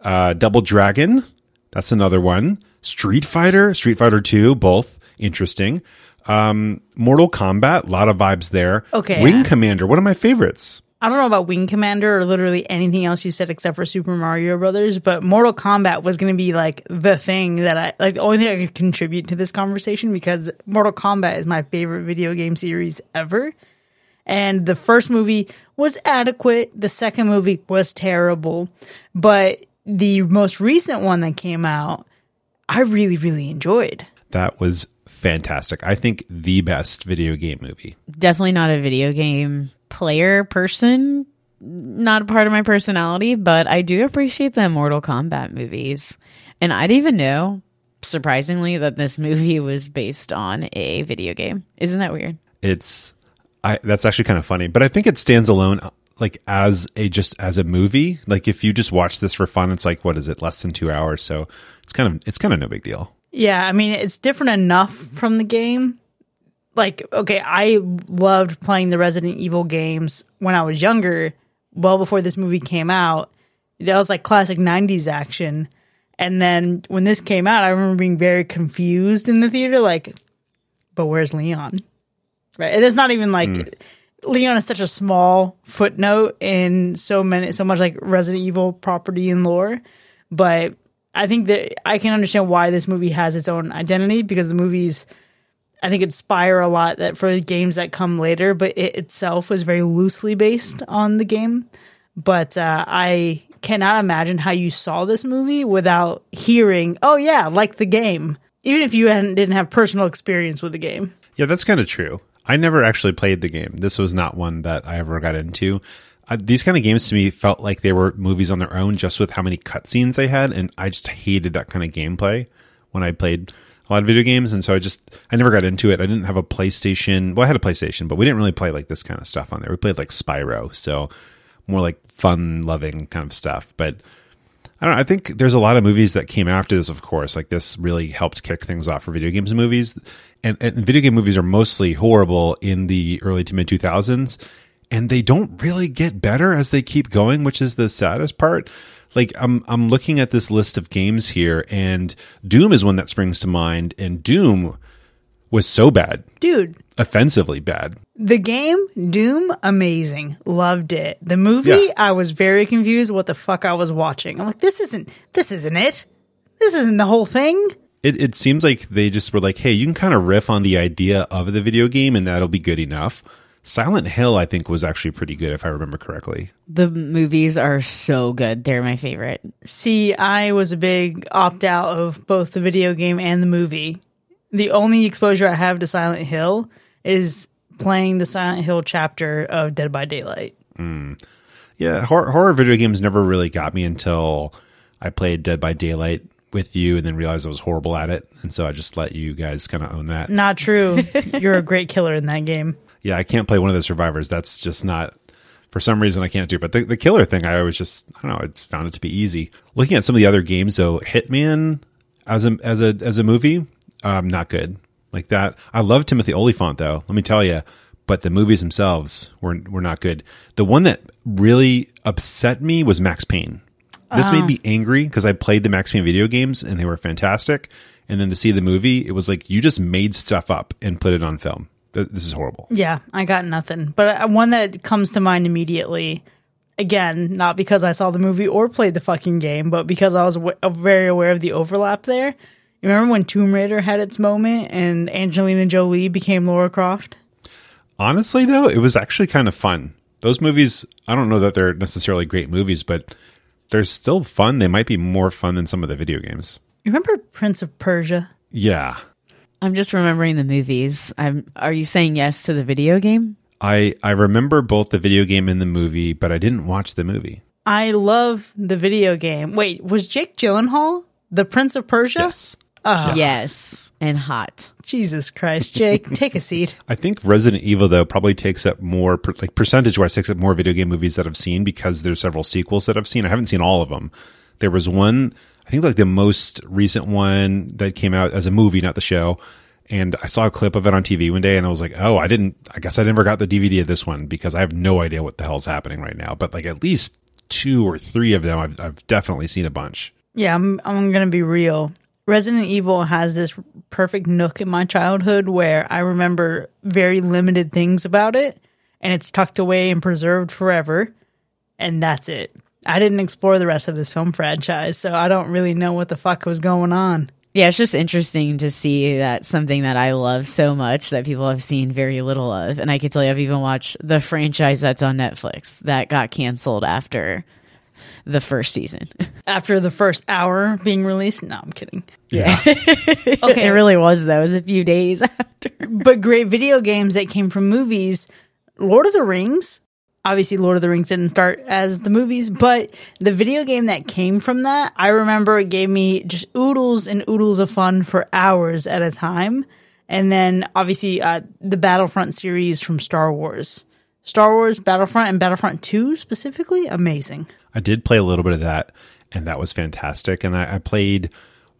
S3: Uh, Double Dragon, that's another one. Street Fighter, Street Fighter 2, both interesting. Um, Mortal Kombat, a lot of vibes there.
S1: Okay.
S3: Wing Commander, one of my favorites.
S1: I don't know about Wing Commander or literally anything else you said except for Super Mario Brothers, but Mortal Kombat was going to be like the thing that I like the only thing I could contribute to this conversation because Mortal Kombat is my favorite video game series ever. And the first movie was adequate, the second movie was terrible, but the most recent one that came out, I really really enjoyed.
S3: That was fantastic. I think the best video game movie.
S2: Definitely not a video game player person. Not a part of my personality, but I do appreciate the Mortal Kombat movies. And I didn't even know, surprisingly, that this movie was based on a video game. Isn't that weird?
S3: It's I that's actually kind of funny, but I think it stands alone like as a just as a movie. Like if you just watch this for fun, it's like what is it? Less than 2 hours, so it's kind of it's kind of no big deal.
S1: Yeah, I mean, it's different enough from the game. Like, okay, I loved playing the Resident Evil games when I was younger, well before this movie came out. That was like classic 90s action. And then when this came out, I remember being very confused in the theater, like, but where's Leon? Right. And it's not even like mm. Leon is such a small footnote in so many, so much like Resident Evil property and lore. But I think that I can understand why this movie has its own identity because the movies, I think, inspire a lot that for games that come later, but it itself was very loosely based on the game. But uh, I cannot imagine how you saw this movie without hearing, "Oh yeah, like the game," even if you didn't have personal experience with the game.
S3: Yeah, that's kind of true. I never actually played the game. This was not one that I ever got into. Uh, these kind of games to me felt like they were movies on their own just with how many cutscenes they had. And I just hated that kind of gameplay when I played a lot of video games. And so I just, I never got into it. I didn't have a PlayStation. Well, I had a PlayStation, but we didn't really play like this kind of stuff on there. We played like Spyro. So more like fun loving kind of stuff. But I don't know. I think there's a lot of movies that came after this, of course. Like this really helped kick things off for video games and movies. And, and video game movies are mostly horrible in the early to mid 2000s. And they don't really get better as they keep going, which is the saddest part. Like I'm, I'm looking at this list of games here and Doom is one that springs to mind. And Doom was so bad,
S1: Dude,
S3: offensively bad.
S1: The game, Doom, amazing. Loved it. The movie,
S3: Yeah.
S1: I was very confused what the fuck I was watching. I'm like, this isn't this isn't it. This isn't the whole thing.
S3: It, it seems like they just were like, hey, you can kind of riff on the idea of the video game and that'll be good enough. Silent Hill, I think, was actually pretty good if I remember correctly.
S2: The movies are so good. They're my favorite.
S1: See, I was a big opt out of both the video game and the movie. The only exposure I have to Silent Hill is playing the Silent Hill chapter of Dead by Daylight. Hmm.
S3: Yeah, horror, horror video games never really got me until I played Dead by Daylight with you and then realized I was horrible at it. And so I just let you guys kind of own that.
S1: Not true. You're a great killer in that game.
S3: Yeah, I can't play one of the survivors. That's just not, for some reason, I can't do. But the, the killer thing, I always just, I don't know, I just found it to be easy. Looking at some of the other games, though, Hitman as a, as a, as a movie, um, not good. like that. I love Timothy Olyphant though. Let me tell you, but the movies themselves were were not good. The one that really upset me was Max Payne. This made me angry because I played the Max Payne video games and they were fantastic. And then to see the movie, it was like you just made stuff up and put it on film. Th- This is horrible.
S1: Yeah, I got nothing. But uh, one that comes to mind immediately, again, not because I saw the movie or played the fucking game, but because I was w- uh, very aware of the overlap there. You remember when Tomb Raider had its moment and Angelina Jolie became Laura Croft?
S3: Honestly, though, it was actually kind of fun. Those movies, I don't know that they're necessarily great movies, but they're still fun. They might be more fun than some of the video games.
S1: You remember Prince of Persia?
S3: Yeah.
S2: I'm just remembering the movies. I'm. Are you saying yes to the video game?
S3: I, I remember both the video game and the movie, but I didn't watch the movie.
S1: I love the video game. Wait, was Jake Gyllenhaal the Prince of Persia?
S3: Yes. Oh.
S2: Yes, and hot.
S1: Jesus Christ, Jake, take a seat.
S3: I think Resident Evil though probably takes up more per- like percentage wise takes up more video game movies that I've seen because there's several sequels that I've seen. I haven't seen all of them. There was one, I think like the most recent one that came out as a movie, not the show. And I saw a clip of it on TV one day and I was like, oh, I didn't, I guess I never got the DVD of this one because I have no idea what the hell's happening right now. But like at least two or three of them, I've, I've definitely seen a bunch.
S1: Yeah, I'm, I'm going to be real. Resident Evil has this perfect nook in my childhood where I remember very limited things about it, and it's tucked away and preserved forever, and that's it. I didn't explore the rest of this film franchise, so I don't really know what the fuck was going on.
S2: Yeah, it's just interesting to see that something that I love so much that people have seen very little of. And I can tell you, I've even watched the franchise that's on Netflix that got canceled after the first season.
S1: After the first hour being released, no, I'm kidding.
S3: Yeah.
S2: okay, it really was though. It was a few days after.
S1: but great video games that came from movies. Lord of the Rings. Obviously, Lord of the Rings didn't start as the movies, but the video game that came from that, I remember it gave me just oodles and oodles of fun for hours at a time. And then obviously, uh, the Battlefront series from Star Wars. Star Wars, Battlefront, and Battlefront 2 specifically, amazing.
S3: I did play a little bit of that, and that was fantastic. And I, I played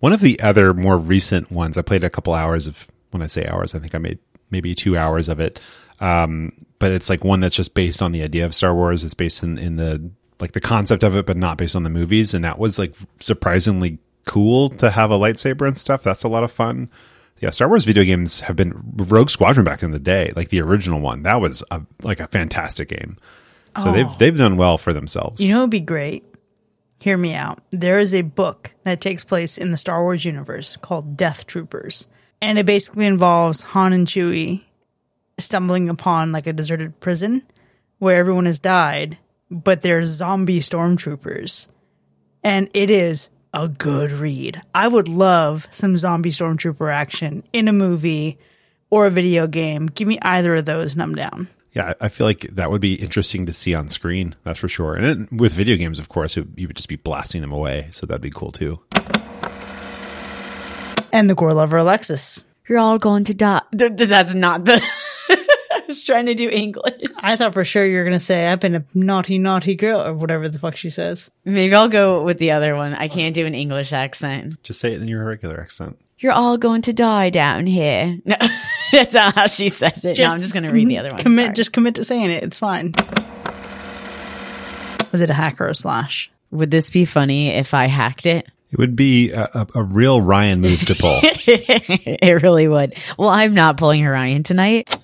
S3: one of the other more recent ones. I played a couple hours of, when I say hours, I think I made maybe two hours of it. Um, but it's like one that's just based on the idea of Star Wars. It's based in, in the, like the concept of it, but not based on the movies. And that was like surprisingly cool to have a lightsaber and stuff. That's a lot of fun. Yeah, Star Wars video games have been Rogue Squadron back in the day, like the original one. That was a, like a fantastic game. So they've they've done well for themselves.
S1: You know, it'd be great. Hear me out. There is a book that takes place in the Star Wars universe called Death Troopers. And it basically involves Han and Chewie stumbling upon like a deserted prison where everyone has died, but there's zombie stormtroopers. And it is a good read. I would love some zombie stormtrooper action in a movie or a video game. Give me either of those and I'm down.
S3: Yeah, I I feel like that would be interesting to see on screen. That's for sure. And it, with video games, of course, it, you would just be blasting them away. So that'd be cool too.
S1: And the gore lover Alexis.
S2: You're all going to die. Th- th- That's not the. I was trying to do English.
S1: I thought for sure you were gonna say I've been a naughty, naughty girl or whatever the fuck she says.
S2: Maybe I'll go with the other one. I can't do an English accent.
S3: Just say it in your regular accent.
S2: You're all going to die down here. No, that's not how she says it. no, I'm just going to read the other one.
S1: Commit,
S2: Sorry.
S1: just commit to saying it. It's fine. Was it a hack or a slash?
S2: Would this be funny if I hacked it?
S3: It would be a, a, a real Ryan move to pull.
S2: it really would. Well, I'm not pulling a Ryan tonight.